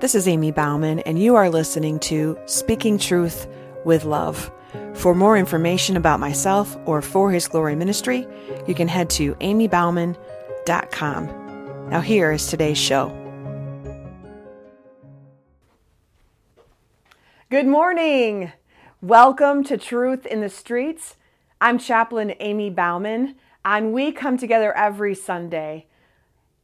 This is Amy Bauman, and you are listening to Speaking Truth with Love. For more information about myself or For His Glory Ministry, you can head to amybauman.com. Now, here is today's show. Good morning. Welcome to Truth in the Streets. I'm Chaplain Amy Bauman, and we come together every Sunday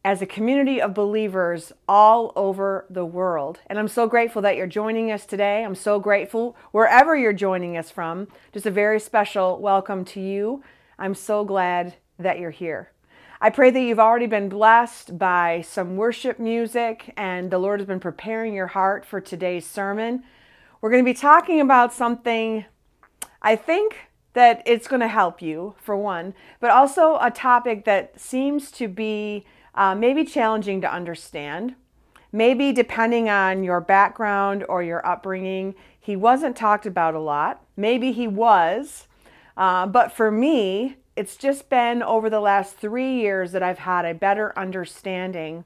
as a community of believers all over the world. And I'm so grateful that you're joining us today. I'm so grateful wherever you're joining us from. Just a very special welcome to you. I'm so glad that you're here. I pray that you've already been blessed by some worship music and the Lord has been preparing your heart for today's sermon. We're going to be talking about something I think that it's going to help you, for one, but also a topic that seems to be uh, maybe challenging to understand. Maybe depending on your background or your upbringing, he wasn't talked about a lot. Maybe he was. Uh, but for me, it's just been over the last three years that I've had a better understanding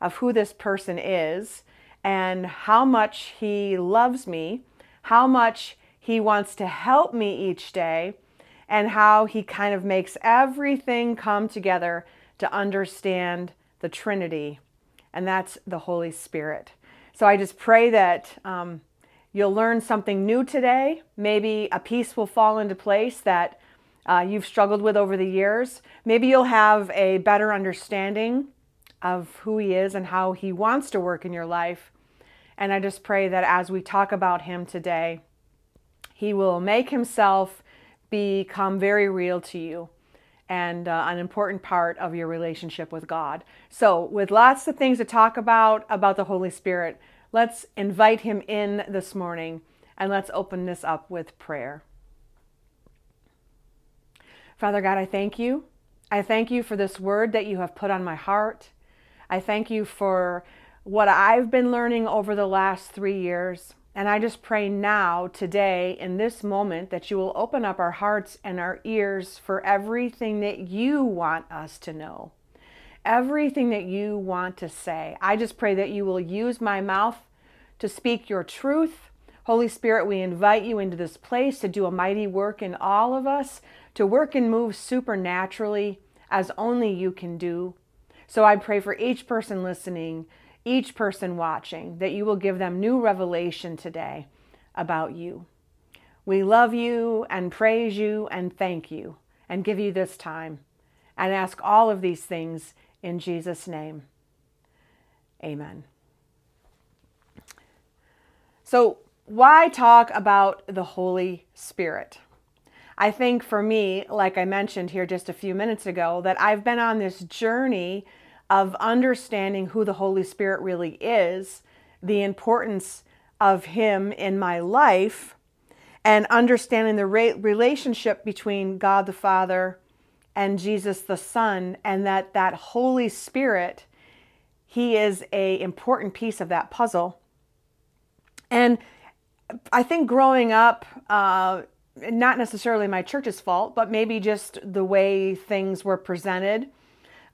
of who this person is and how much he loves me, how much he wants to help me each day, and how he kind of makes everything come together to understand the Trinity, and that's the Holy Spirit. So I just pray that um, you'll learn something new today. Maybe a piece will fall into place that uh, you've struggled with over the years. Maybe you'll have a better understanding of who He is and how He wants to work in your life. And I just pray that as we talk about Him today, He will make Himself become very real to you and uh, an important part of your relationship with God. So, with lots of things to talk about about the Holy Spirit, let's invite him in this morning and let's open this up with prayer. Father God, I thank you. I thank you for this word that you have put on my heart. I thank you for what I've been learning over the last three years. And I just pray now, today, in this moment, that you will open up our hearts and our ears for everything that you want us to know, everything that you want to say. I just pray that you will use my mouth to speak your truth. Holy Spirit, we invite you into this place to do a mighty work in all of us, to work and move supernaturally as only you can do. So I pray for each person listening each person watching, that you will give them new revelation today about you. We love you and praise you and thank you and give you this time and ask all of these things in Jesus' name. Amen. So, why talk about the Holy Spirit? I think for me, like I mentioned here just a few minutes ago, that I've been on this journey of understanding who the Holy Spirit really is, the importance of Him in my life, and understanding the re- relationship between God the Father and Jesus the Son, and that that Holy Spirit, He is a important piece of that puzzle. And I think growing up, uh, not necessarily my church's fault, but maybe just the way things were presented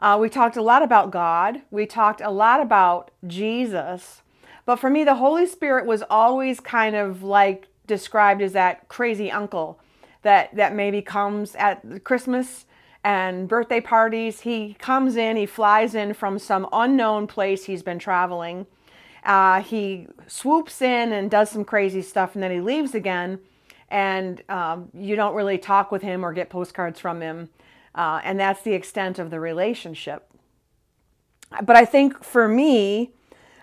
uh, we talked a lot about God. We talked a lot about Jesus. But for me, the Holy Spirit was always kind of like described as that crazy uncle that, that maybe comes at Christmas and birthday parties. He comes in, he flies in from some unknown place he's been traveling. Uh, he swoops in and does some crazy stuff, and then he leaves again. And um, you don't really talk with him or get postcards from him. Uh, and that's the extent of the relationship. But I think for me,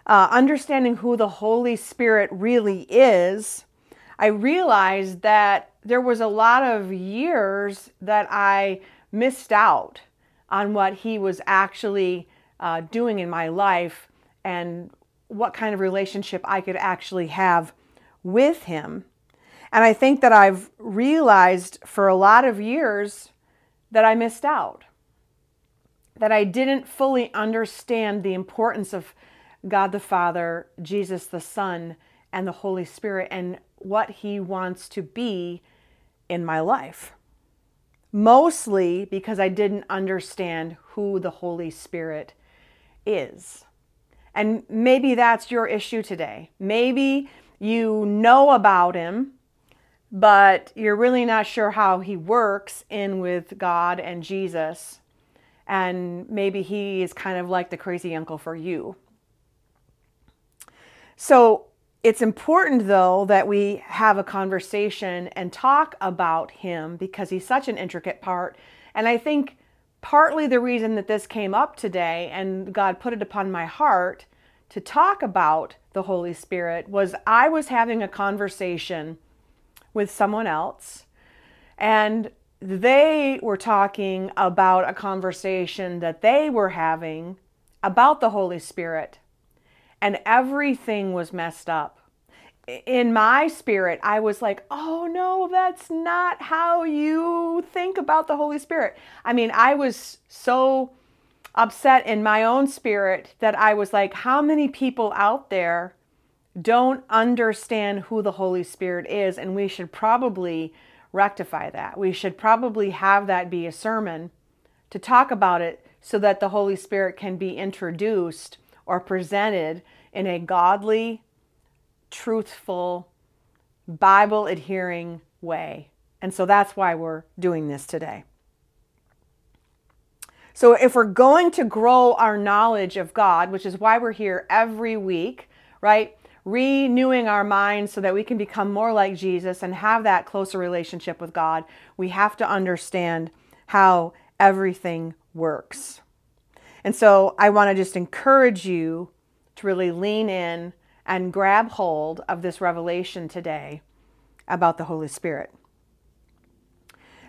uh, understanding who the Holy Spirit really is, I realized that there was a lot of years that I missed out on what He was actually uh, doing in my life and what kind of relationship I could actually have with Him. And I think that I've realized for a lot of years that I missed out, that I didn't fully understand the importance of God the Father, Jesus the Son, and the Holy Spirit, and what He wants to be in my life. Mostly because I didn't understand who the Holy Spirit is. And maybe that's your issue today. Maybe you know about him, but you're really not sure how he works in with God and Jesus. And maybe he is kind of like the crazy uncle for you. So it's important, though, that we have a conversation and talk about him because he's such an intricate part. And I think partly the reason that this came up today and God put it upon my heart to talk about the Holy Spirit was I was having a conversation with someone else. And they were talking about a conversation that they were having about the Holy Spirit. And everything was messed up. In my spirit, I was like, oh no, that's not how you think about the Holy Spirit. I mean, I was so upset in my own spirit that I was like, how many people out there don't understand who the Holy Spirit is? And we should probably rectify that. We should probably have that be a sermon to talk about it so that the Holy Spirit can be introduced or presented in a godly, truthful, Bible adhering way. And so that's why we're doing this today. So, if we're going to grow our knowledge of God, which is why we're here every week, right? Renewing our minds so that we can become more like Jesus and have that closer relationship with God, we have to understand how everything works. And so, I want to just encourage you to really lean in and grab hold of this revelation today about the Holy Spirit.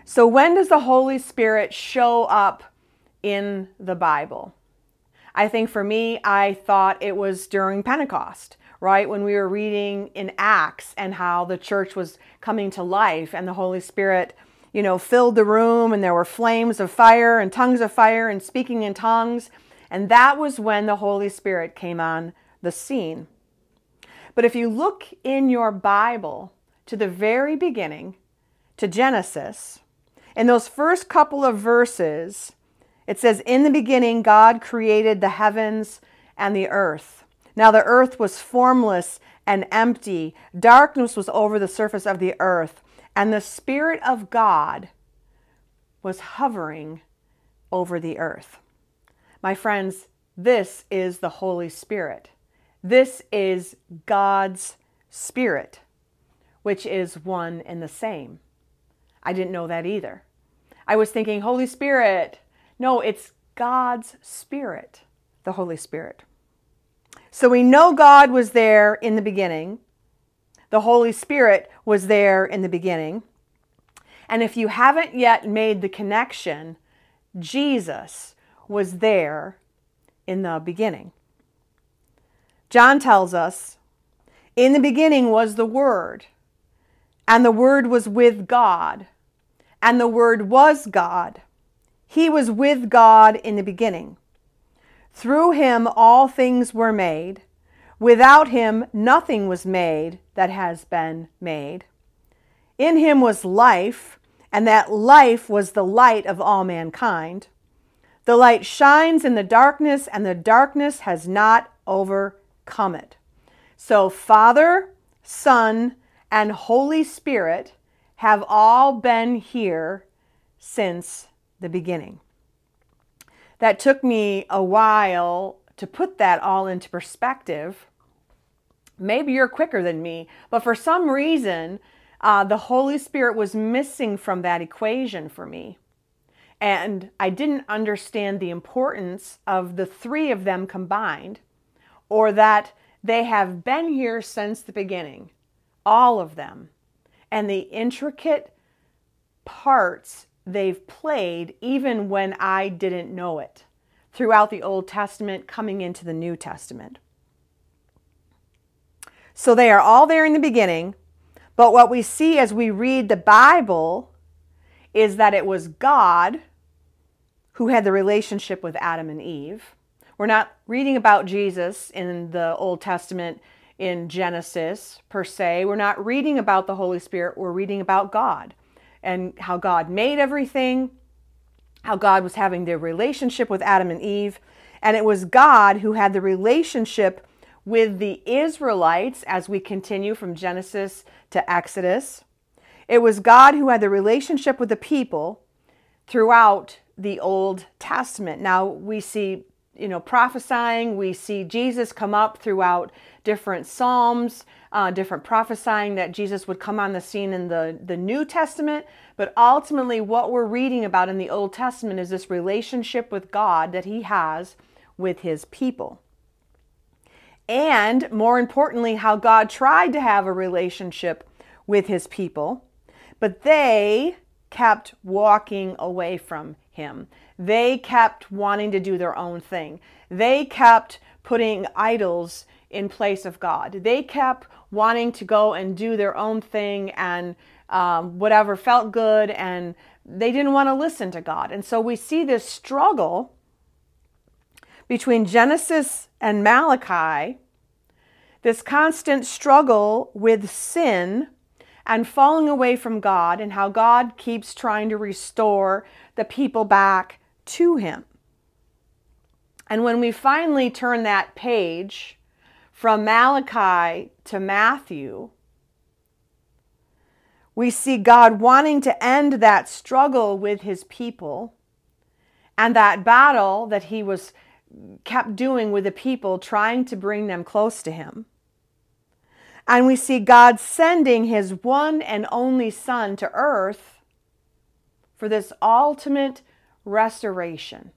So, when does the Holy Spirit show up in the Bible? I think for me, I thought it was during Pentecost, right? When we were reading in Acts and how the church was coming to life and the Holy Spirit, you know, filled the room and there were flames of fire and tongues of fire and speaking in tongues. And that was when the Holy Spirit came on the scene. But if you look in your Bible to the very beginning, to Genesis, in those first couple of verses, it says, In the beginning, God created the heavens and the earth. Now the earth was formless and empty, darkness was over the surface of the earth, and the Spirit of God was hovering over the earth. My friends, this is the Holy Spirit. This is God's Spirit, which is one and the same. I didn't know that either. I was thinking, Holy Spirit. No, it's God's Spirit, the Holy Spirit. So we know God was there in the beginning. The Holy Spirit was there in the beginning. And if you haven't yet made the connection, Jesus was there in the beginning. John tells us, In the beginning was the Word, and the Word was with God, and the Word was God. He was with God in the beginning. Through him all things were made. Without him nothing was made that has been made. In him was life, and that life was the light of all mankind. The light shines in the darkness, and the darkness has not overcome it. So, Father, Son, and Holy Spirit have all been here since the beginning. That took me a while to put that all into perspective. Maybe you're quicker than me, but for some reason, uh, the Holy Spirit was missing from that equation for me. And I didn't understand the importance of the three of them combined or that they have been here since the beginning, all of them, and the intricate parts they've played even when I didn't know it throughout the Old Testament coming into the New Testament. So they are all there in the beginning, but what we see as we read the Bible is that it was God who had the relationship with Adam and Eve. We're not reading about Jesus in the Old Testament in Genesis per se. We're not reading about the Holy Spirit. We're reading about God and how God made everything, how God was having the relationship with Adam and Eve. And it was God who had the relationship with the Israelites as we continue from Genesis to Exodus. It was God who had the relationship with the people throughout the Old Testament. Now we see, you know, prophesying, we see Jesus come up throughout different Psalms, uh, different prophesying that Jesus would come on the scene in the, the New Testament. But ultimately, what we're reading about in the Old Testament is this relationship with God that He has with His people. And more importantly, how God tried to have a relationship with His people, but they kept walking away from Him. They kept wanting to do their own thing. They kept putting idols in place of God. They kept wanting to go and do their own thing and um, whatever felt good, and they didn't want to listen to God. And so we see this struggle between Genesis and Malachi, this constant struggle with sin and falling away from God, and how God keeps trying to restore the people back to Him. And when we finally turn that page from Malachi to Matthew, we see God wanting to end that struggle with his people and that battle that he was kept doing with the people trying to bring them close to him. And we see God sending his one and only son to earth for this ultimate restoration,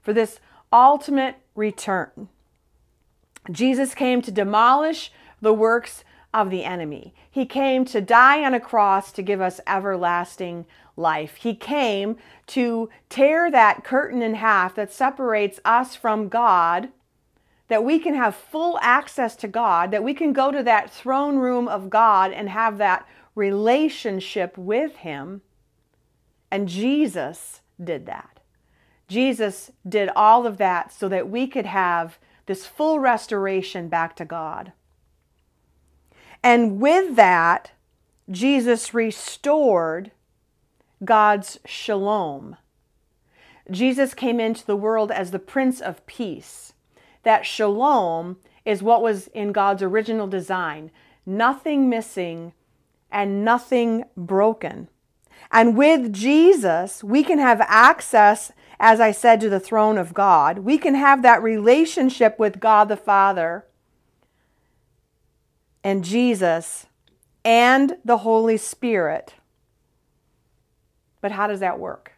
for this ultimate return. Jesus came to demolish the works of the enemy. He came to die on a cross to give us everlasting life. He came to tear that curtain in half that separates us from God, that we can have full access to God, that we can go to that throne room of God and have that relationship with Him. And Jesus did that. Jesus did all of that so that we could have this full restoration back to God. And with that, Jesus restored God's shalom. Jesus came into the world as the Prince of Peace. That shalom is what was in God's original design nothing missing and nothing broken. And with Jesus, we can have access, as I said, to the throne of God. We can have that relationship with God the Father and Jesus and the Holy Spirit. But how does that work?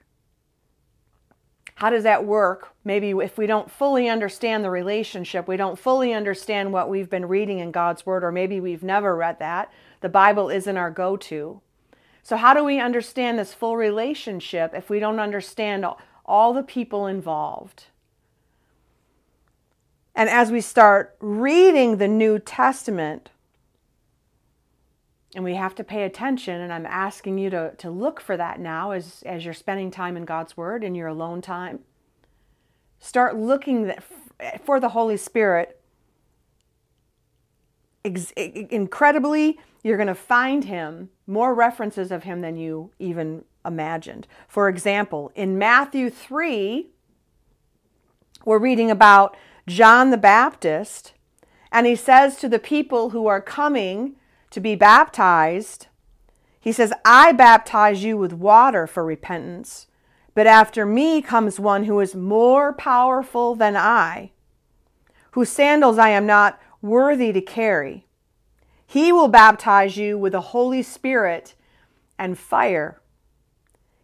How does that work? Maybe if we don't fully understand the relationship, we don't fully understand what we've been reading in God's Word, or maybe we've never read that. The Bible isn't our go to. So, how do we understand this full relationship if we don't understand all the people involved? And as we start reading the New Testament, and we have to pay attention and i'm asking you to, to look for that now as, as you're spending time in god's word in your alone time start looking for the holy spirit incredibly you're going to find him more references of him than you even imagined. For example in matthew 3 we're reading about john the baptist and he says to the people who are coming to be baptized, he says, I baptize you with water for repentance, but after me comes one who is more powerful than I, whose sandals I am not worthy to carry. He will baptize you with the Holy Spirit and fire.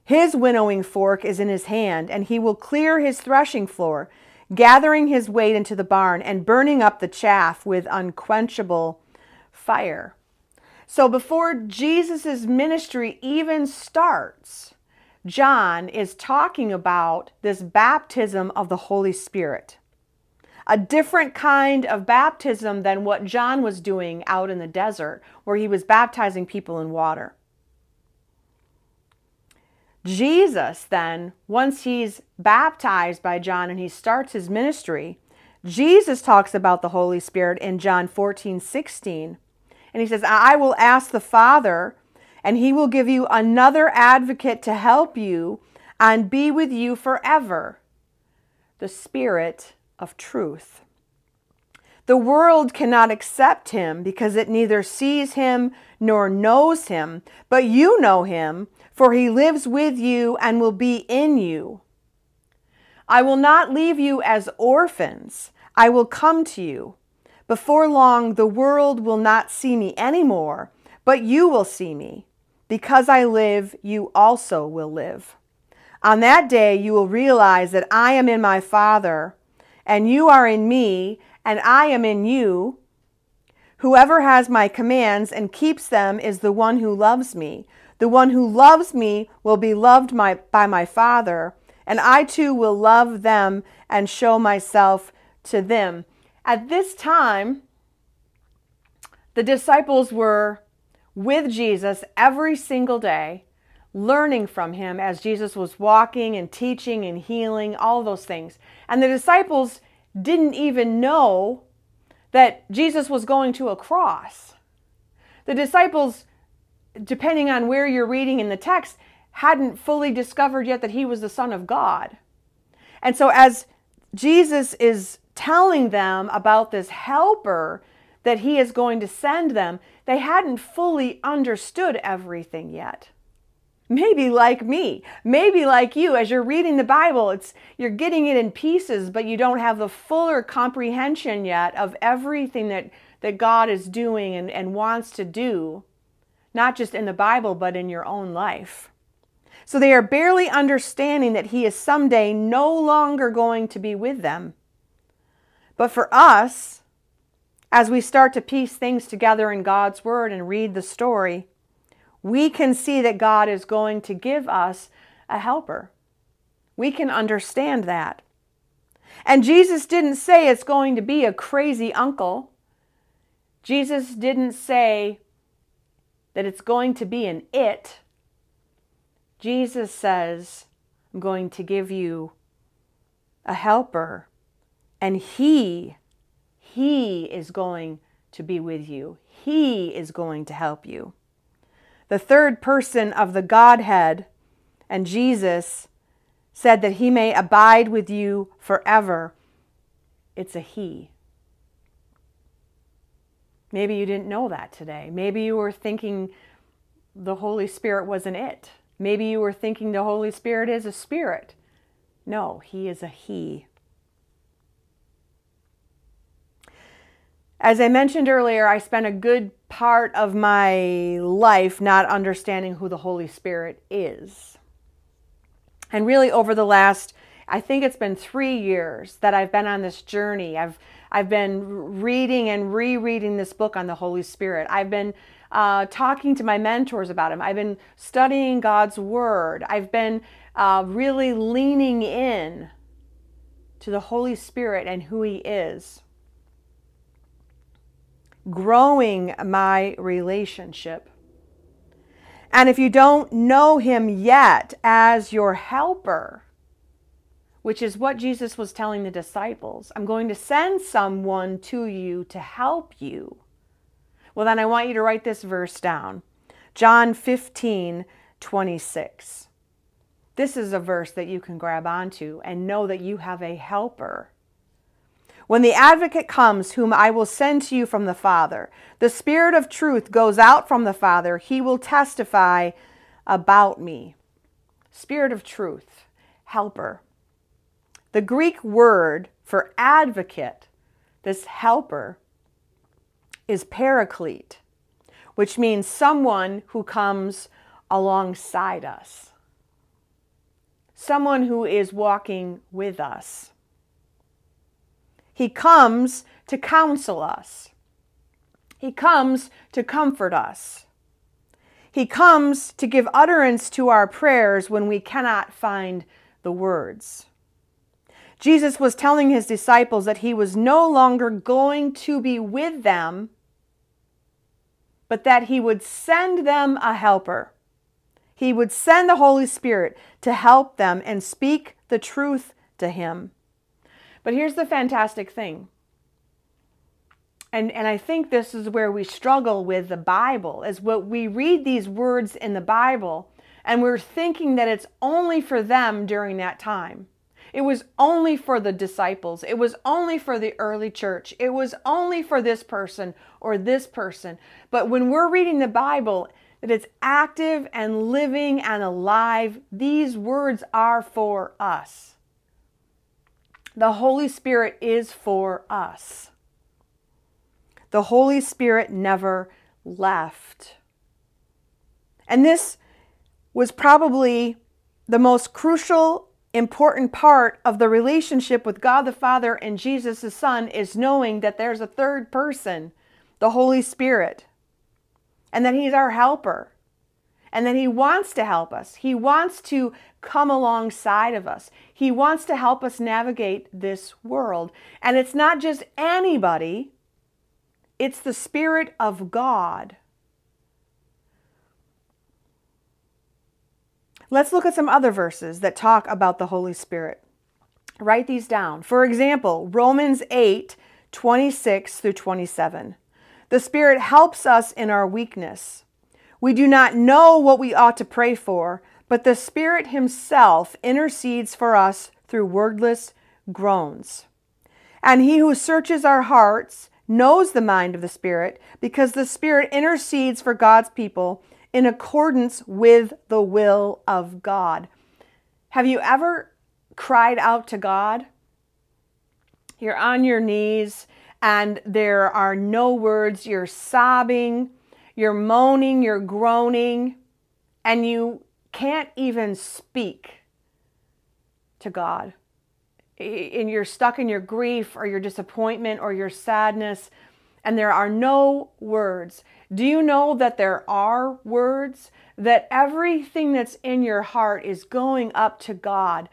His winnowing fork is in his hand, and he will clear his threshing floor, gathering his weight into the barn and burning up the chaff with unquenchable fire. So before Jesus' ministry even starts, John is talking about this baptism of the Holy Spirit. A different kind of baptism than what John was doing out in the desert, where he was baptizing people in water. Jesus, then, once he's baptized by John and he starts his ministry, Jesus talks about the Holy Spirit in John 14, 16 and he says, I will ask the Father, and he will give you another advocate to help you and be with you forever. the Spirit of truth. The world cannot accept him because it neither sees him nor knows him, but you know him, for he lives with you and will be in you. I will not leave you as orphans, I will come to you. Before long, the world will not see me anymore, but you will see me. Because I live, you also will live. On that day, you will realize that I am in my Father, and you are in me, and I am in you. Whoever has my commands and keeps them is the one who loves me. The one who loves me will be loved my, by my Father, and I too will love them and show myself to them. At this time, the disciples were with Jesus every single day, learning from him as Jesus was walking and teaching and healing, all those things. And the disciples didn't even know that Jesus was going to a cross. The disciples, depending on where you're reading in the text, hadn't fully discovered yet that he was the Son of God. And so, as Jesus is telling them about this helper that he is going to send them, they hadn't fully understood everything yet. Maybe like me, maybe like you, as you're reading the Bible, it's you're getting it in pieces, but you don't have the fuller comprehension yet of everything that, that God is doing and, and wants to do, not just in the Bible, but in your own life. So they are barely understanding that He is someday no longer going to be with them. But for us, as we start to piece things together in God's Word and read the story, we can see that God is going to give us a helper. We can understand that. And Jesus didn't say it's going to be a crazy uncle. Jesus didn't say that it's going to be an it. Jesus says, I'm going to give you a helper, and he, he is going to be with you. He is going to help you the third person of the Godhead, and Jesus said that he may abide with you forever. It's a he. Maybe you didn't know that today. Maybe you were thinking the Holy Spirit wasn't it. Maybe you were thinking the Holy Spirit is a spirit. No, he is a he. As I mentioned earlier, I spent a good part of my life not understanding who the Holy Spirit is. And really, over the last, I think it's been three years that I've been on this journey. I've I've been reading and rereading this book on the Holy Spirit. I've been uh, talking to my mentors about him. I've been studying God's Word. I've been uh, really leaning in to the Holy Spirit and who He is growing my relationship. And if you don't know him yet as your helper, which is what Jesus was telling the disciples, I'm going to send someone to you to help you. Well, then I want you to write this verse down John 15, 26. This is a verse that you can grab onto and know that you have a helper when the advocate comes, whom I will send to you from the Father, the Spirit of truth goes out from the Father, he will testify about me. Spirit of truth, helper. The Greek word for advocate, this helper, is paraclete, which means someone who comes alongside us, someone who is walking with us. He comes to counsel us. He comes to comfort us. He comes to give utterance to our prayers when we cannot find the words. Jesus was telling his disciples that he was no longer going to be with them, but that he would send them a helper. He would send the Holy Spirit to help them and speak the truth to him. But here's the fantastic thing. And, and I think this is where we struggle with the Bible, is what we read these words in the Bible and we're thinking that it's only for them during that time. It was only for the disciples. It was only for the early church. It was only for this person or this person. But when we're reading the Bible, that it's active and living and alive, these words are for us. The Holy Spirit is for us. The Holy Spirit never left. And this was probably the most crucial, important part of the relationship with God the Father and Jesus the Son is knowing that there's a third person, the Holy Spirit, and that He's our helper and that He wants to help us. He wants to come alongside of us. He wants to help us navigate this world. And it's not just anybody, it's the Spirit of God. Let's look at some other verses that talk about the Holy Spirit. Write these down. For example, Romans 8 26 through 27. The Spirit helps us in our weakness. We do not know what we ought to pray for, but the Spirit Himself intercedes for us through wordless groans. And He who searches our hearts knows the mind of the Spirit, because the Spirit intercedes for God's people in accordance with the will of God. Have you ever cried out to God? You're on your knees and there are no words, you're sobbing you're moaning, you're groaning, and you can't even speak to God. And you're stuck in your grief or your disappointment or your sadness, and there are no words. Do you know that there are words? That everything that's in your heart is going up to God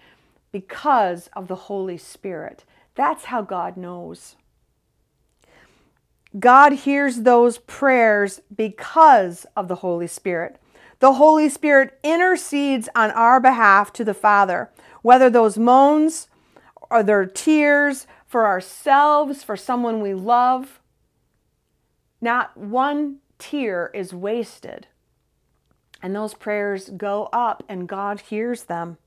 because of the Holy Spirit. That's how God knows. God hears those prayers because of the Holy Spirit. The Holy Spirit intercedes on our behalf to the Father, whether those moans or their tears for ourselves, for someone we love. Not one tear is wasted. And those prayers go up, and God hears them.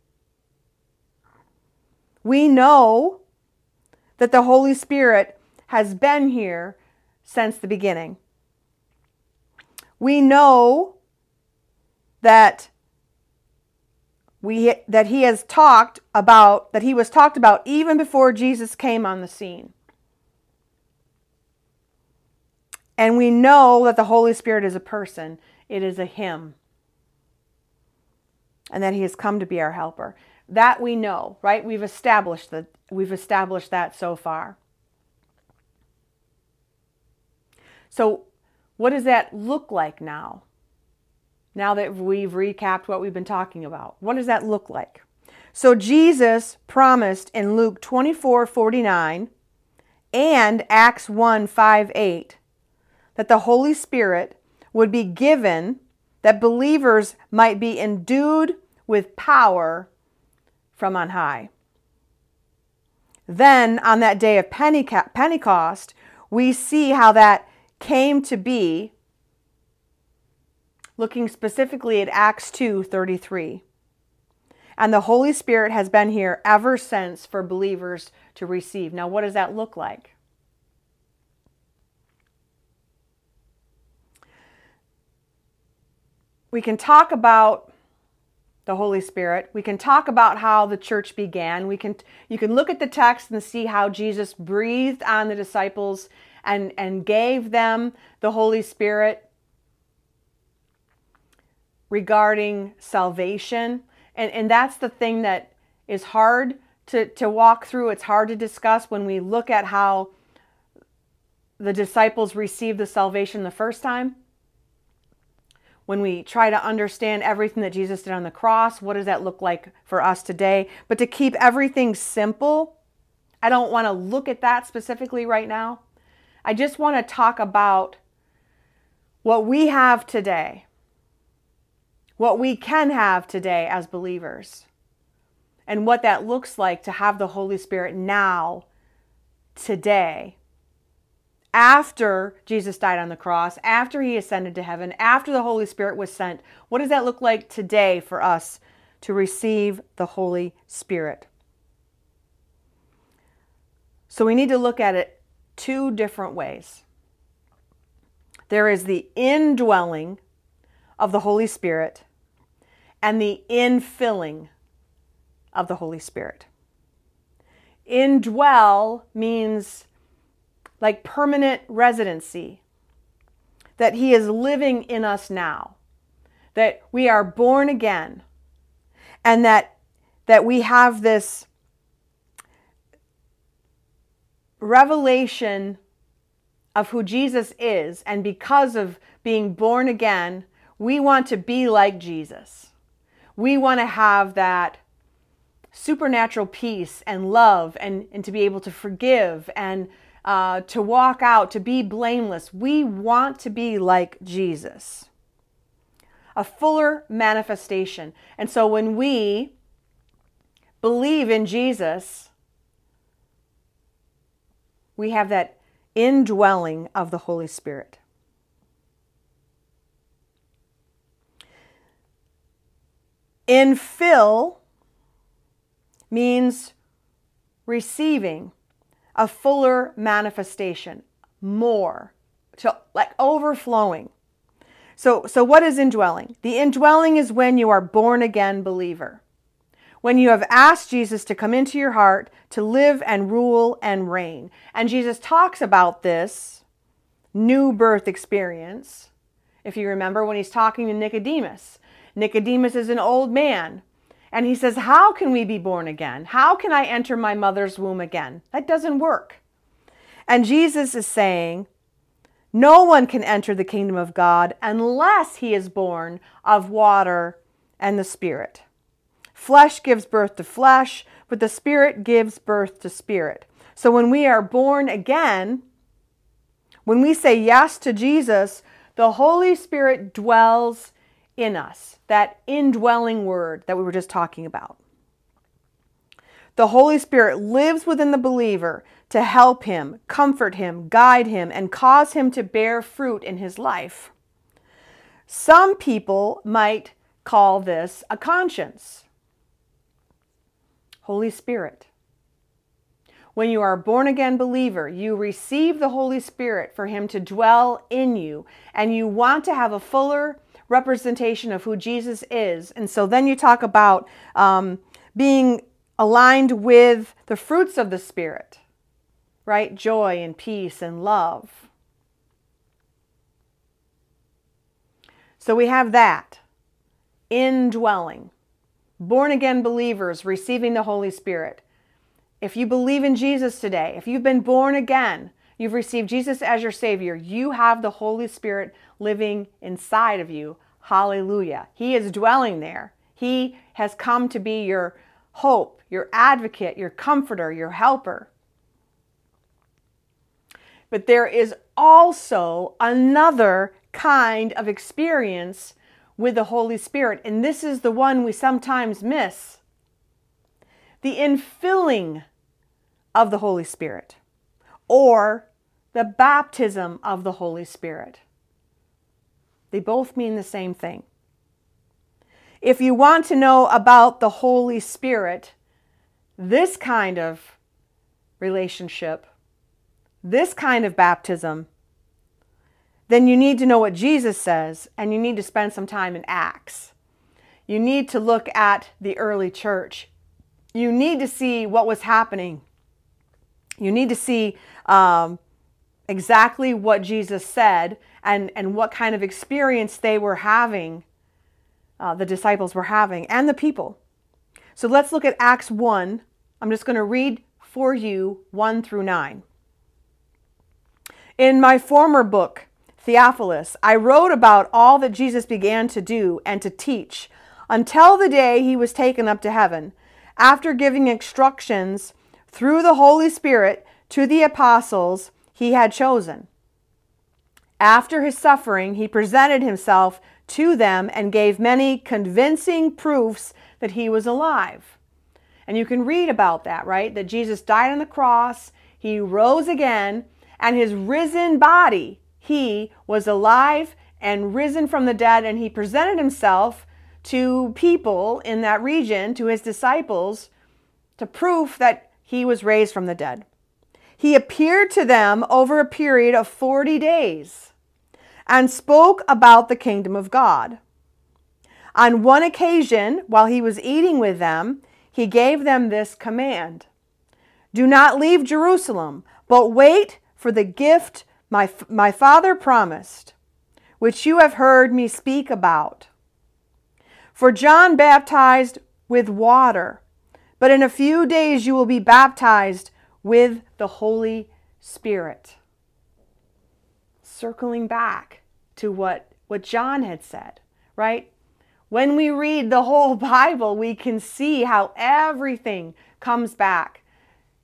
We know that the Holy Spirit has been here since the beginning. We know that we that he has talked about that he was talked about even before Jesus came on the scene. And we know that the Holy Spirit is a person, it is a him. And that he has come to be our helper. That we know, right? We've established that we've established that so far. So, what does that look like now? Now that we've recapped what we've been talking about, what does that look like? So, Jesus promised in Luke 24 49 and Acts 1 5 8 that the Holy Spirit would be given that believers might be endued with power from on high. Then, on that day of Pentecost, we see how that came to be, looking specifically at Acts 2 33. And the Holy Spirit has been here ever since for believers to receive. Now, what does that look like? We can talk about the Holy Spirit. We can talk about how the church began. We can you can look at the text and see how Jesus breathed on the disciples and, and gave them the Holy Spirit regarding salvation. And, and that's the thing that is hard to, to walk through. It's hard to discuss when we look at how the disciples received the salvation the first time. When we try to understand everything that Jesus did on the cross, what does that look like for us today? But to keep everything simple, I don't want to look at that specifically right now. I just want to talk about what we have today, what we can have today as believers, and what that looks like to have the Holy Spirit now, today. After Jesus died on the cross, after he ascended to heaven, after the Holy Spirit was sent, what does that look like today for us to receive the Holy Spirit? So we need to look at it two different ways. There is the indwelling of the Holy Spirit and the infilling of the Holy Spirit. Indwell means like permanent residency, that He is living in us now, that we are born again, and that, that we have this revelation of who Jesus is, and because of being born again, we want to be like Jesus. We want to have that supernatural peace and love and, and to be able to forgive and uh, to walk out, to be blameless. We want to be like Jesus. A fuller manifestation. And so when we believe in Jesus, we have that indwelling of the Holy Spirit. Infill means receiving a fuller manifestation, more, to like overflowing. So, so what is indwelling? The indwelling is when you are born again believer. When you have asked Jesus to come into your heart to live and rule and reign. And Jesus talks about this new birth experience. If you remember when he's talking to Nicodemus, Nicodemus is an old man. And he says, How can we be born again? How can I enter my mother's womb again? That doesn't work. And Jesus is saying, No one can enter the kingdom of God unless he is born of water and the Spirit. Flesh gives birth to flesh, but the Spirit gives birth to spirit. So when we are born again, when we say yes to Jesus, the Holy Spirit dwells in us, that indwelling word that we were just talking about. The Holy Spirit lives within the believer to help him, comfort him, guide him, and cause him to bear fruit in his life. Some people might call this a conscience. Holy Spirit. When you are a born again believer, you receive the Holy Spirit for Him to dwell in you, and you want to have a fuller representation of who Jesus is. And so then you talk about um, being aligned with the fruits of the Spirit, right? Joy and peace and love. So we have that indwelling. Born again believers receiving the Holy Spirit. If you believe in Jesus today, if you've been born again, you've received Jesus as your Savior, you have the Holy Spirit living inside of you. Hallelujah. He is dwelling there. He has come to be your hope, your advocate, your comforter, your helper. But there is also another kind of experience with the Holy Spirit, and this is the one we sometimes miss the infilling of the Holy Spirit or the baptism of the Holy Spirit. They both mean the same thing. If you want to know about the Holy Spirit, this kind of relationship, this kind of baptism, then you need to know what Jesus says and you need to spend some time in Acts. You need to look at the early church. You need to see what was happening. You need to see um, exactly what Jesus said and, and what kind of experience they were having, uh, the disciples were having, and the people. So let's look at Acts 1. I'm just going to read for you 1 through 9. In my former book, Theophilus, I wrote about all that Jesus began to do and to teach until the day he was taken up to heaven, after giving instructions through the Holy Spirit to the apostles he had chosen. After his suffering, he presented himself to them and gave many convincing proofs that he was alive. And you can read about that, right? That Jesus died on the cross, he rose again, and his risen body, he was alive and risen from the dead, and he presented himself to people in that region, to his disciples, to proof that he was raised from the dead. He appeared to them over a period of 40 days and spoke about the kingdom of God. On one occasion, while he was eating with them, he gave them this command Do not leave Jerusalem, but wait for the gift my, my Father promised, which you have heard me speak about. For John baptized with water, but in a few days you will be baptized with the Holy Spirit. Circling back to what, what John had said, right? When we read the whole Bible, we can see how everything comes back,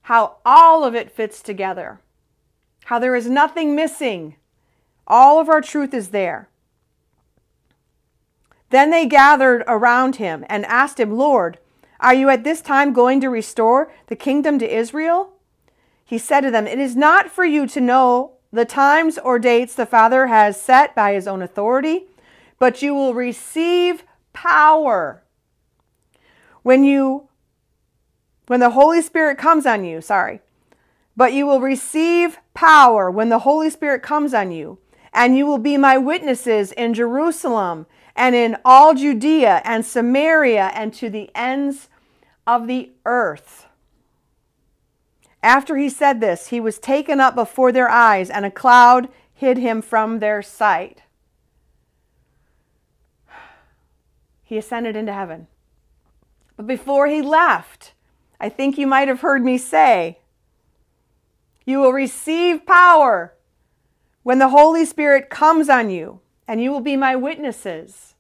how all of it fits together, how there is nothing missing. All of our truth is there. Then they gathered around him and asked him, Lord, are you at this time going to restore the kingdom to Israel? He said to them, It is not for you to know the times or dates the Father has set by his own authority, but you will receive power when you when the Holy Spirit comes on you, sorry. But you will receive power when the Holy Spirit comes on you, and you will be my witnesses in Jerusalem and in all Judea and Samaria and to the ends of the earth. After he said this, he was taken up before their eyes, and a cloud hid him from their sight. He ascended into heaven. But before he left, I think you might have heard me say, You will receive power when the Holy Spirit comes on you, and you will be my witnesses.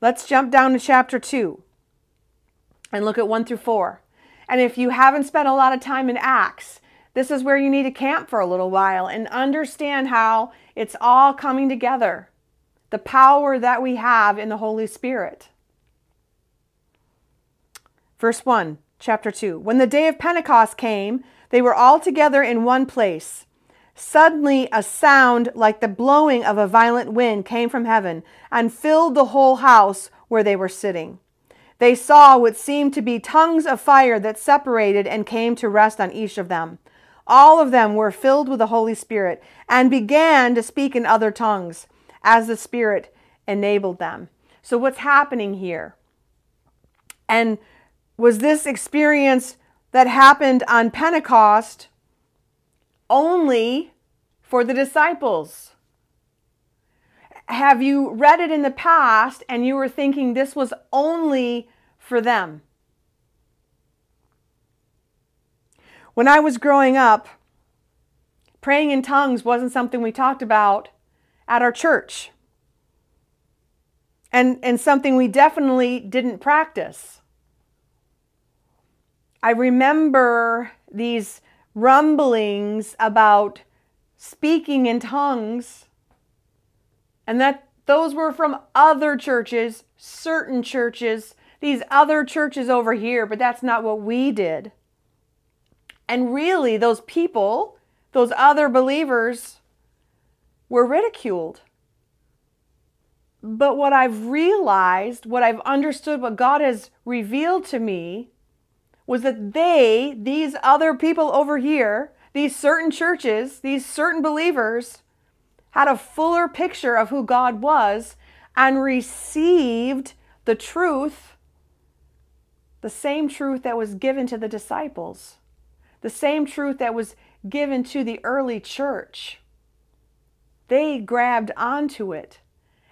Let's jump down to chapter 2 and look at 1 through 4. And if you haven't spent a lot of time in Acts, this is where you need to camp for a little while and understand how it's all coming together. The power that we have in the Holy Spirit. Verse 1, chapter 2. When the day of Pentecost came, they were all together in one place. Suddenly, a sound like the blowing of a violent wind came from heaven and filled the whole house where they were sitting they saw what seemed to be tongues of fire that separated and came to rest on each of them. All of them were filled with the Holy Spirit and began to speak in other tongues as the Spirit enabled them. So, what's happening here? And was this experience that happened on Pentecost only for the disciples? Have you read it in the past and you were thinking this was only for them? When I was growing up, praying in tongues wasn't something we talked about at our church. And, and something we definitely didn't practice. I remember these rumblings about speaking in tongues and that those were from other churches, certain churches, these other churches over here, but that's not what we did. And really, those people, those other believers, were ridiculed. But what I've realized, what I've understood, what God has revealed to me, was that they, these other people over here, these certain churches, these certain believers, had a fuller picture of who God was and received the truth, the same truth that was given to the disciples, the same truth that was given to the early church. They grabbed onto it.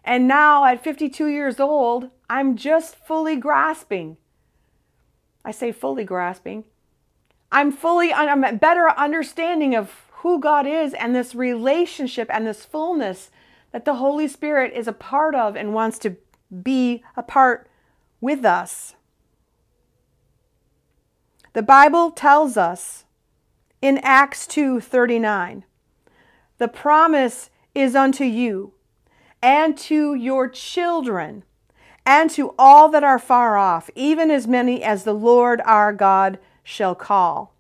And now at 52 years old, I'm just fully grasping. I say fully grasping. I'm fully, I'm a better understanding of who God is and this relationship and this fullness that the Holy Spirit is a part of and wants to be a part with us. The Bible tells us in Acts 2:39, the promise is unto you and to your children and to all that are far off, even as many as the Lord our God shall call.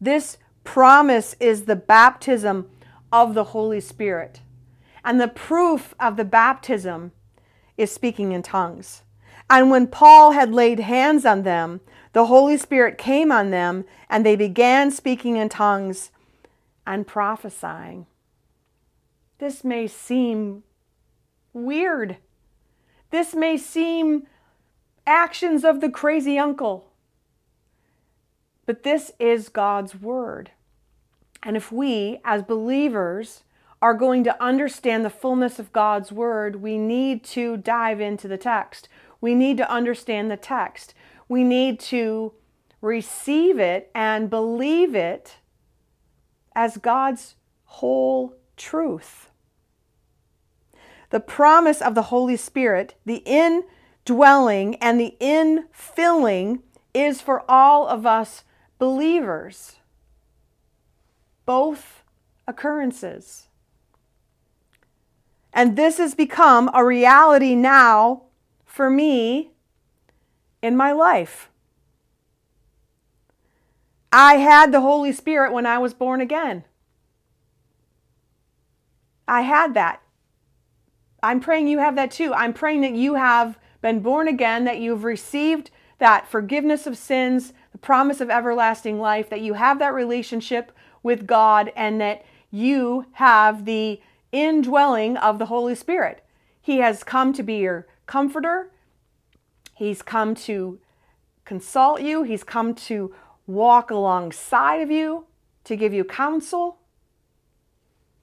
This promise is the baptism of the Holy Spirit. And the proof of the baptism is speaking in tongues. And when Paul had laid hands on them, the Holy Spirit came on them, and they began speaking in tongues and prophesying. This may seem weird. This may seem actions of the crazy uncle. But this is God's word. And if we, as believers, are going to understand the fullness of God's word, we need to dive into the text. We need to understand the text. We need to receive it and believe it as God's whole truth. The promise of the Holy Spirit, the indwelling and the infilling, is for all of us believers. Both occurrences. And this has become a reality now for me in my life. I had the Holy Spirit when I was born again. I had that. I'm praying you have that too. I'm praying that you have been born again, that you've received that forgiveness of sins, the promise of everlasting life, that you have that relationship with God, and that you have the indwelling of the Holy Spirit. He has come to be your comforter. He's come to consult you. He's come to walk alongside of you, to give you counsel.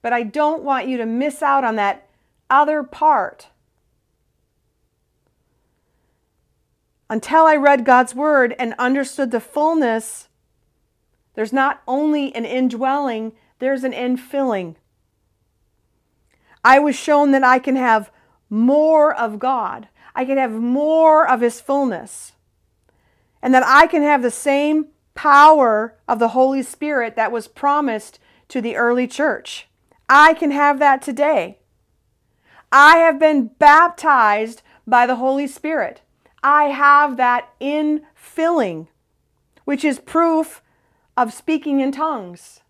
But I don't want you to miss out on that other part. Until I read God's word and understood the fullness, there's not only an indwelling, there's an infilling. I was shown that I can have more of God. I can have more of His fullness. And that I can have the same power of the Holy Spirit that was promised to the early church. I can have that today. I have been baptized by the Holy Spirit. I have that infilling, which is proof of speaking in tongues.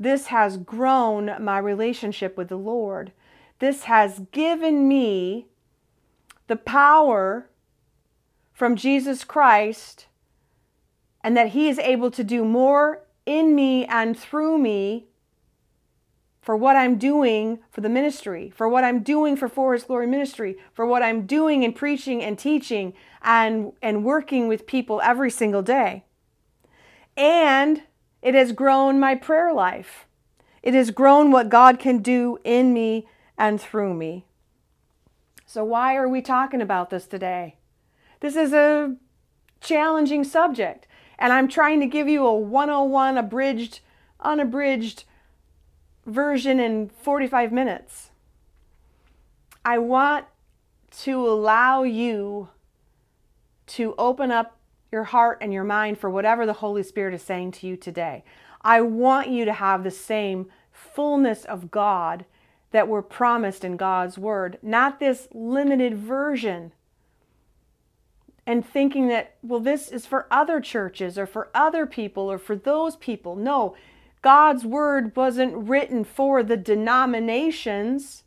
This has grown my relationship with the Lord. This has given me the power from Jesus Christ and that He is able to do more in me and through me for what I'm doing for the ministry, for what I'm doing for Forest Glory Ministry, for what I'm doing in preaching and teaching and, and working with people every single day. And it has grown my prayer life. It has grown what God can do in me and through me. So, why are we talking about this today? This is a challenging subject, and I'm trying to give you a 101 abridged, unabridged version in 45 minutes. I want to allow you to open up your heart and your mind for whatever the Holy Spirit is saying to you today. I want you to have the same fullness of God that were promised in God's Word, not this limited version. And thinking that, well, this is for other churches or for other people or for those people. No, God's Word wasn't written for the denominations,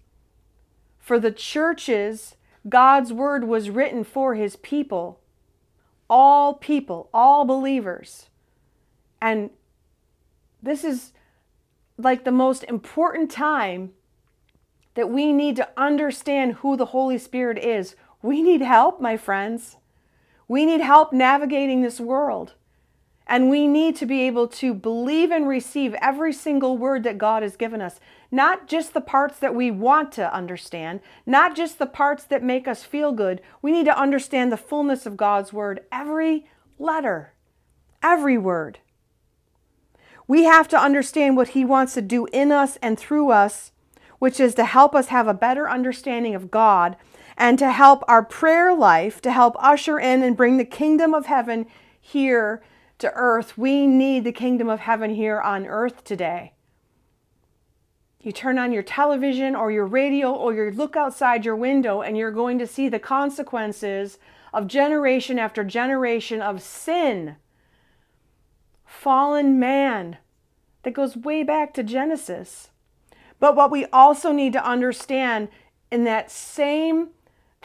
for the churches. God's Word was written for His people all people, all believers. And this is like the most important time that we need to understand who the Holy Spirit is. We need help, my friends. We need help navigating this world. And we need to be able to believe and receive every single word that God has given us. Not just the parts that we want to understand, not just the parts that make us feel good. We need to understand the fullness of God's word, every letter, every word. We have to understand what He wants to do in us and through us, which is to help us have a better understanding of God and to help our prayer life, to help usher in and bring the kingdom of heaven here to earth. We need the kingdom of heaven here on earth today. You turn on your television or your radio or you look outside your window and you're going to see the consequences of generation after generation of sin. Fallen man that goes way back to Genesis. But what we also need to understand in that same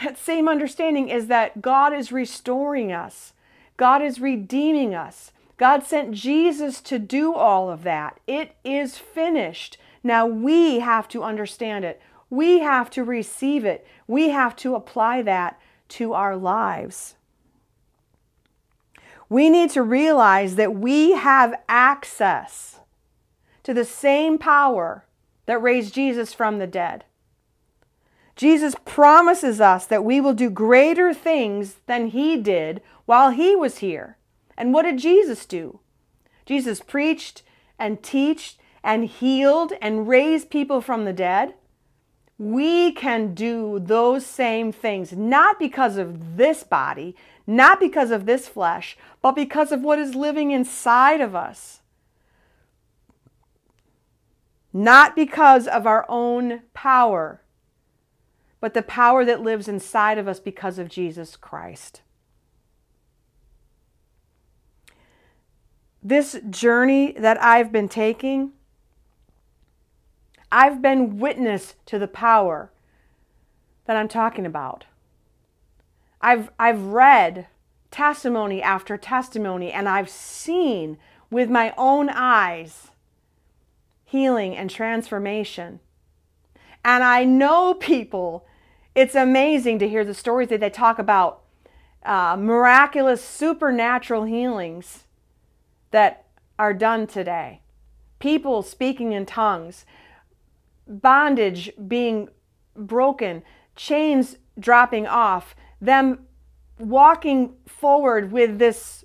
that same understanding is that God is restoring us God is redeeming us. God sent Jesus to do all of that. It is finished. Now we have to understand it. We have to receive it. We have to apply that to our lives. We need to realize that we have access to the same power that raised Jesus from the dead. Jesus promises us that we will do greater things than he did while he was here. And what did Jesus do? Jesus preached and taught and healed and raised people from the dead. We can do those same things, not because of this body, not because of this flesh, but because of what is living inside of us. Not because of our own power, but the power that lives inside of us because of Jesus Christ. This journey that I've been taking, I've been witness to the power that I'm talking about. I've, I've read testimony after testimony and I've seen with my own eyes healing and transformation. And I know people, it's amazing to hear the stories that they talk about uh, miraculous supernatural healings that are done today. People speaking in tongues, bondage being broken, chains dropping off, them walking forward with this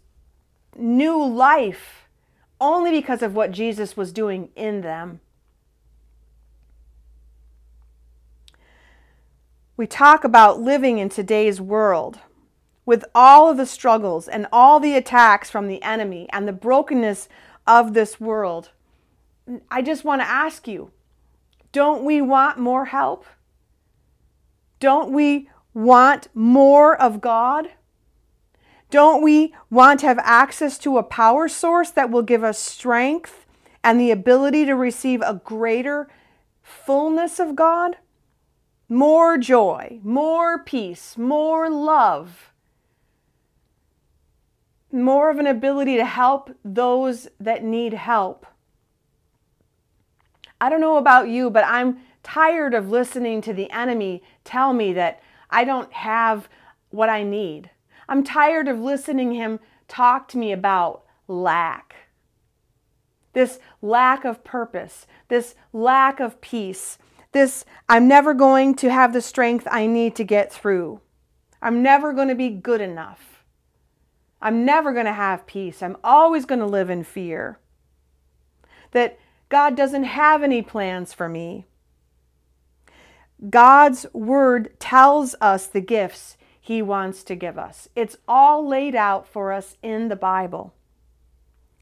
new life only because of what Jesus was doing in them. We talk about living in today's world with all of the struggles and all the attacks from the enemy and the brokenness of this world. I just want to ask you don't we want more help? Don't we want more of God? Don't we want to have access to a power source that will give us strength and the ability to receive a greater fullness of God? More joy, more peace, more love, more of an ability to help those that need help. I don't know about you, but I'm tired of listening to the enemy tell me that I don't have what I need. I'm tired of listening him talk to me about lack. This lack of purpose, this lack of peace, this I'm never going to have the strength I need to get through. I'm never going to be good enough. I'm never going to have peace. I'm always going to live in fear. That God doesn't have any plans for me. God's word tells us the gifts he wants to give us. It's all laid out for us in the Bible.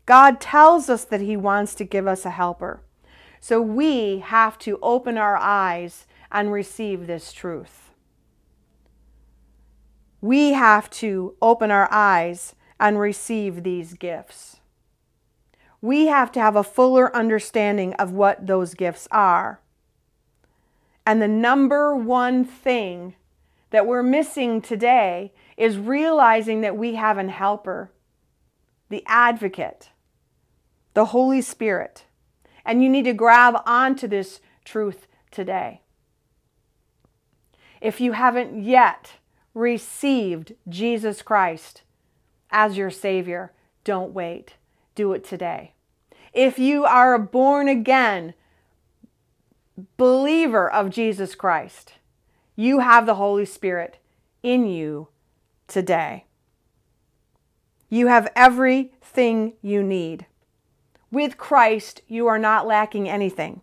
God tells us that he wants to give us a helper. So we have to open our eyes and receive this truth. We have to open our eyes and receive these gifts. We have to have a fuller understanding of what those gifts are. And the number one thing that we're missing today is realizing that we have an helper, the advocate, the Holy Spirit. And you need to grab onto this truth today. If you haven't yet received Jesus Christ as your Savior, don't wait. Do it today. If you are a born again believer of Jesus Christ, you have the Holy Spirit in you today. You have everything you need. With Christ, you are not lacking anything.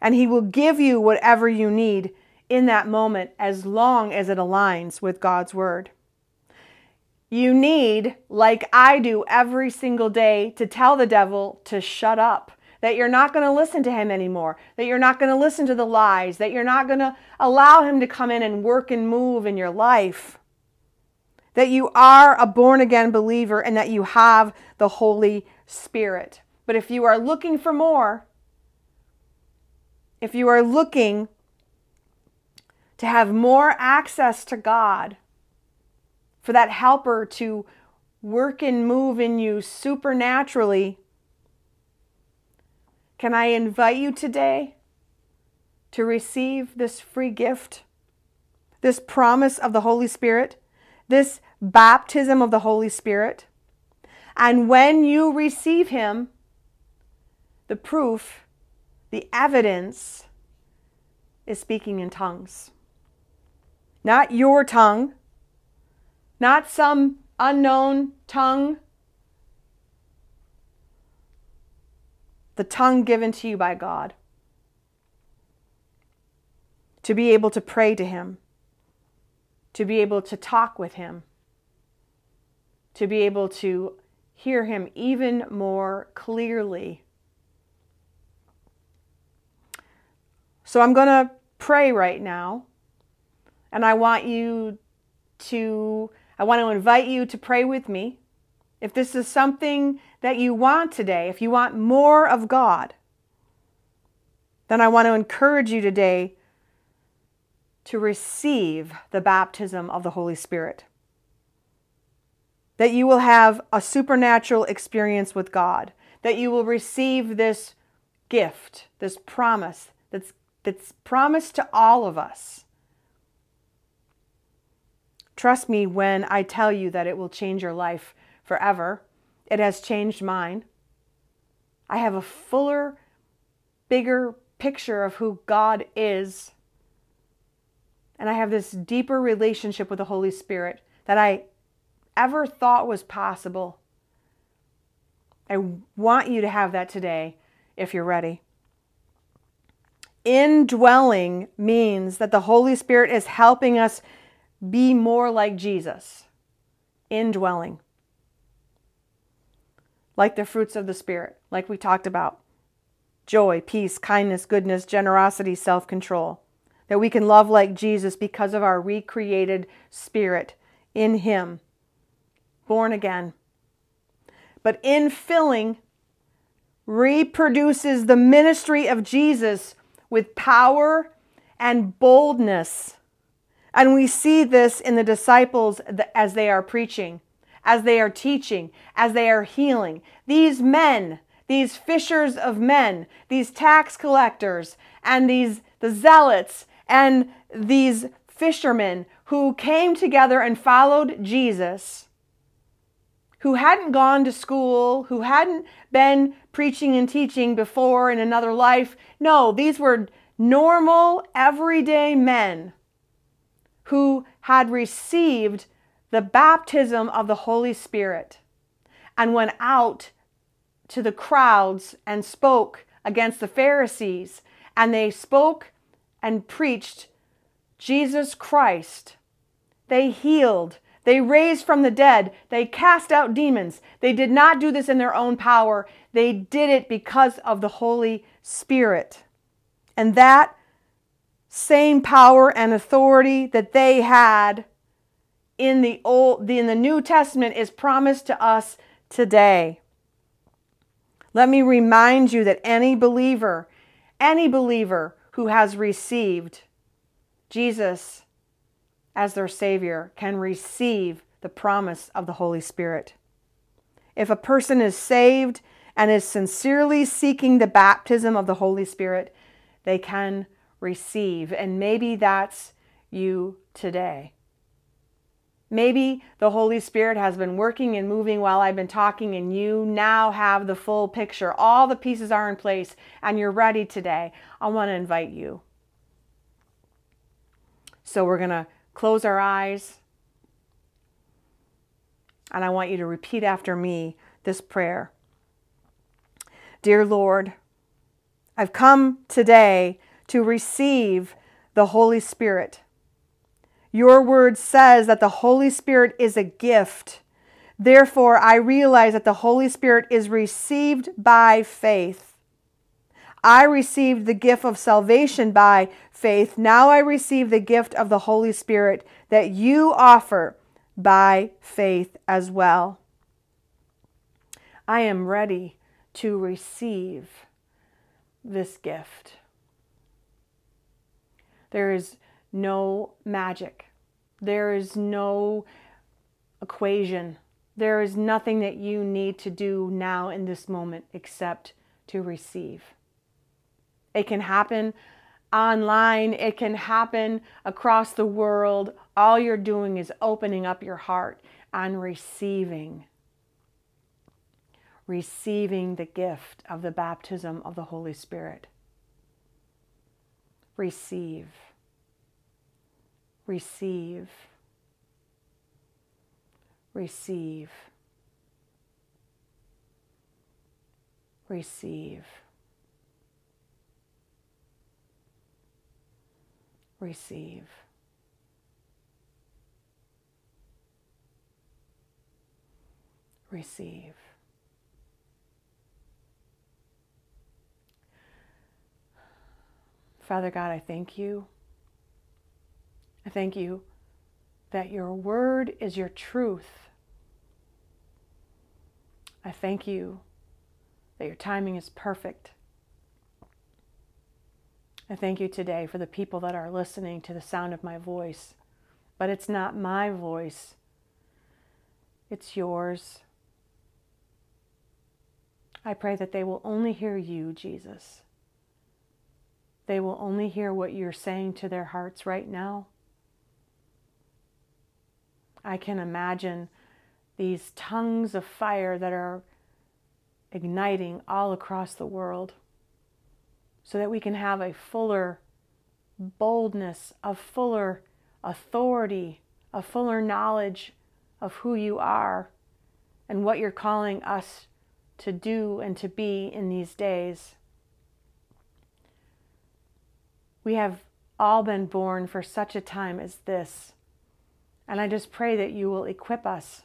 And He will give you whatever you need in that moment as long as it aligns with God's Word. You need, like I do every single day, to tell the devil to shut up that you're not going to listen to him anymore, that you're not going to listen to the lies, that you're not going to allow him to come in and work and move in your life, that you are a born again believer and that you have the Holy Spirit. But if you are looking for more, if you are looking to have more access to God, for that helper to work and move in you supernaturally, can I invite you today to receive this free gift, this promise of the Holy Spirit, this baptism of the Holy Spirit? And when you receive Him, the proof, the evidence is speaking in tongues. Not your tongue, not some unknown tongue, the tongue given to you by God. To be able to pray to Him, to be able to talk with Him, to be able to hear Him even more clearly. So I'm going to pray right now, and I want you to, I want to invite you to pray with me. If this is something that you want today, if you want more of God, then I want to encourage you today to receive the baptism of the Holy Spirit that you will have a supernatural experience with God, that you will receive this gift, this promise that's, that's promised to all of us. Trust me when I tell you that it will change your life forever. It has changed mine. I have a fuller, bigger picture of who God is. And I have this deeper relationship with the Holy Spirit that I ever thought was possible. I want you to have that today if you're ready. Indwelling means that the Holy Spirit is helping us be more like Jesus. Indwelling. Like the fruits of the Spirit, like we talked about joy, peace, kindness, goodness, generosity, self control. That we can love like Jesus because of our recreated spirit in Him born again. But infilling reproduces the ministry of Jesus with power and boldness. And we see this in the disciples as they are preaching, as they are teaching, as they are healing. These men, these fishers of men, these tax collectors, and these the zealots and these fishermen who came together and followed Jesus who hadn't gone to school, who hadn't been preaching and teaching before in another life. No, these were normal, everyday men who had received the baptism of the Holy Spirit and went out to the crowds and spoke against the Pharisees. And they spoke and preached Jesus Christ. They healed they raised from the dead. They cast out demons. They did not do this in their own power. They did it because of the Holy Spirit. And that same power and authority that they had in the old in the New Testament is promised to us today. Let me remind you that any believer, any believer who has received Jesus as their Savior can receive the promise of the Holy Spirit. If a person is saved and is sincerely seeking the baptism of the Holy Spirit, they can receive. And maybe that's you today. Maybe the Holy Spirit has been working and moving while I've been talking, and you now have the full picture. All the pieces are in place, and you're ready today. I want to invite you. So, we're going to close our eyes. And I want you to repeat after me this prayer Dear Lord, I've come today to receive the Holy Spirit. Your word says that the Holy Spirit is a gift. Therefore, I realize that the Holy Spirit is received by faith. I received the gift of salvation by faith. Now I receive the gift of the Holy Spirit that you offer by faith as well. I am ready to receive this gift. There is no magic, there is no equation, There is nothing that you need to do now in this moment except to receive. It can happen online, it can happen across the world. All you're doing is opening up your heart and receiving. Receiving the gift of the baptism of the Holy Spirit. Receive. Receive. Receive. Receive. Receive. Receive. Father God, I thank you. I thank you that your word is your truth. I thank you that your timing is perfect. I thank you today for the people that are listening to the sound of my voice. But it's not my voice, it's yours. I pray that they will only hear you, Jesus. They will only hear what you're saying to their hearts right now. I can imagine these tongues of fire that are igniting all across the world so that we can have a fuller boldness, a fuller authority, a fuller knowledge of who you are and what you're calling us to do and to be in these days. We have all been born for such a time as this. And I just pray that you will equip us,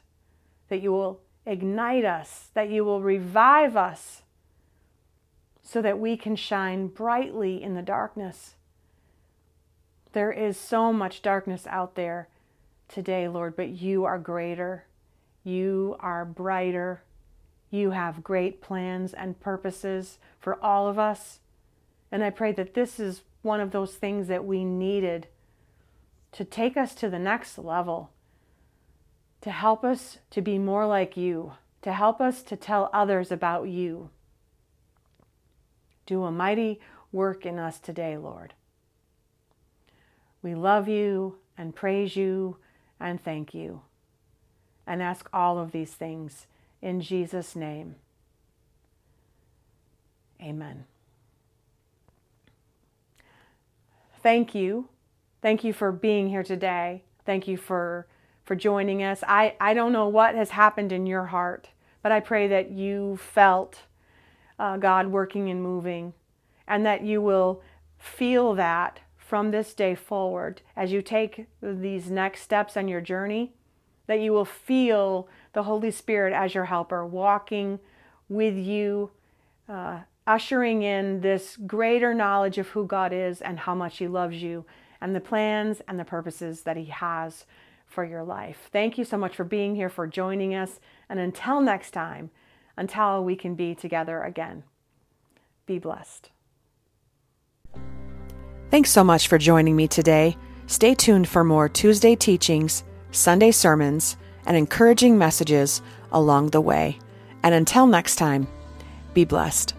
that you will ignite us, that you will revive us so that we can shine brightly in the darkness. There is so much darkness out there today, Lord, but you are greater. You are brighter. You have great plans and purposes for all of us. And I pray that this is one of those things that we needed to take us to the next level, to help us to be more like you, to help us to tell others about you. Do a mighty work in us today, Lord. We love you and praise you and thank you and ask all of these things in Jesus' name. Amen. Thank you Thank you for being here today. Thank you for for joining us. I, I don't know what has happened in your heart, but I pray that you felt uh, God working and moving, and that you will feel that from this day forward as you take these next steps on your journey, that you will feel the Holy Spirit as your helper, walking with you, uh, ushering in this greater knowledge of who God is and how much He loves you and the plans and the purposes that He has for your life. Thank you so much for being here, for joining us. And until next time, until we can be together again, be blessed. Thanks so much for joining me today. Stay tuned for more Tuesday teachings, Sunday sermons, and encouraging messages along the way. And until next time, be blessed.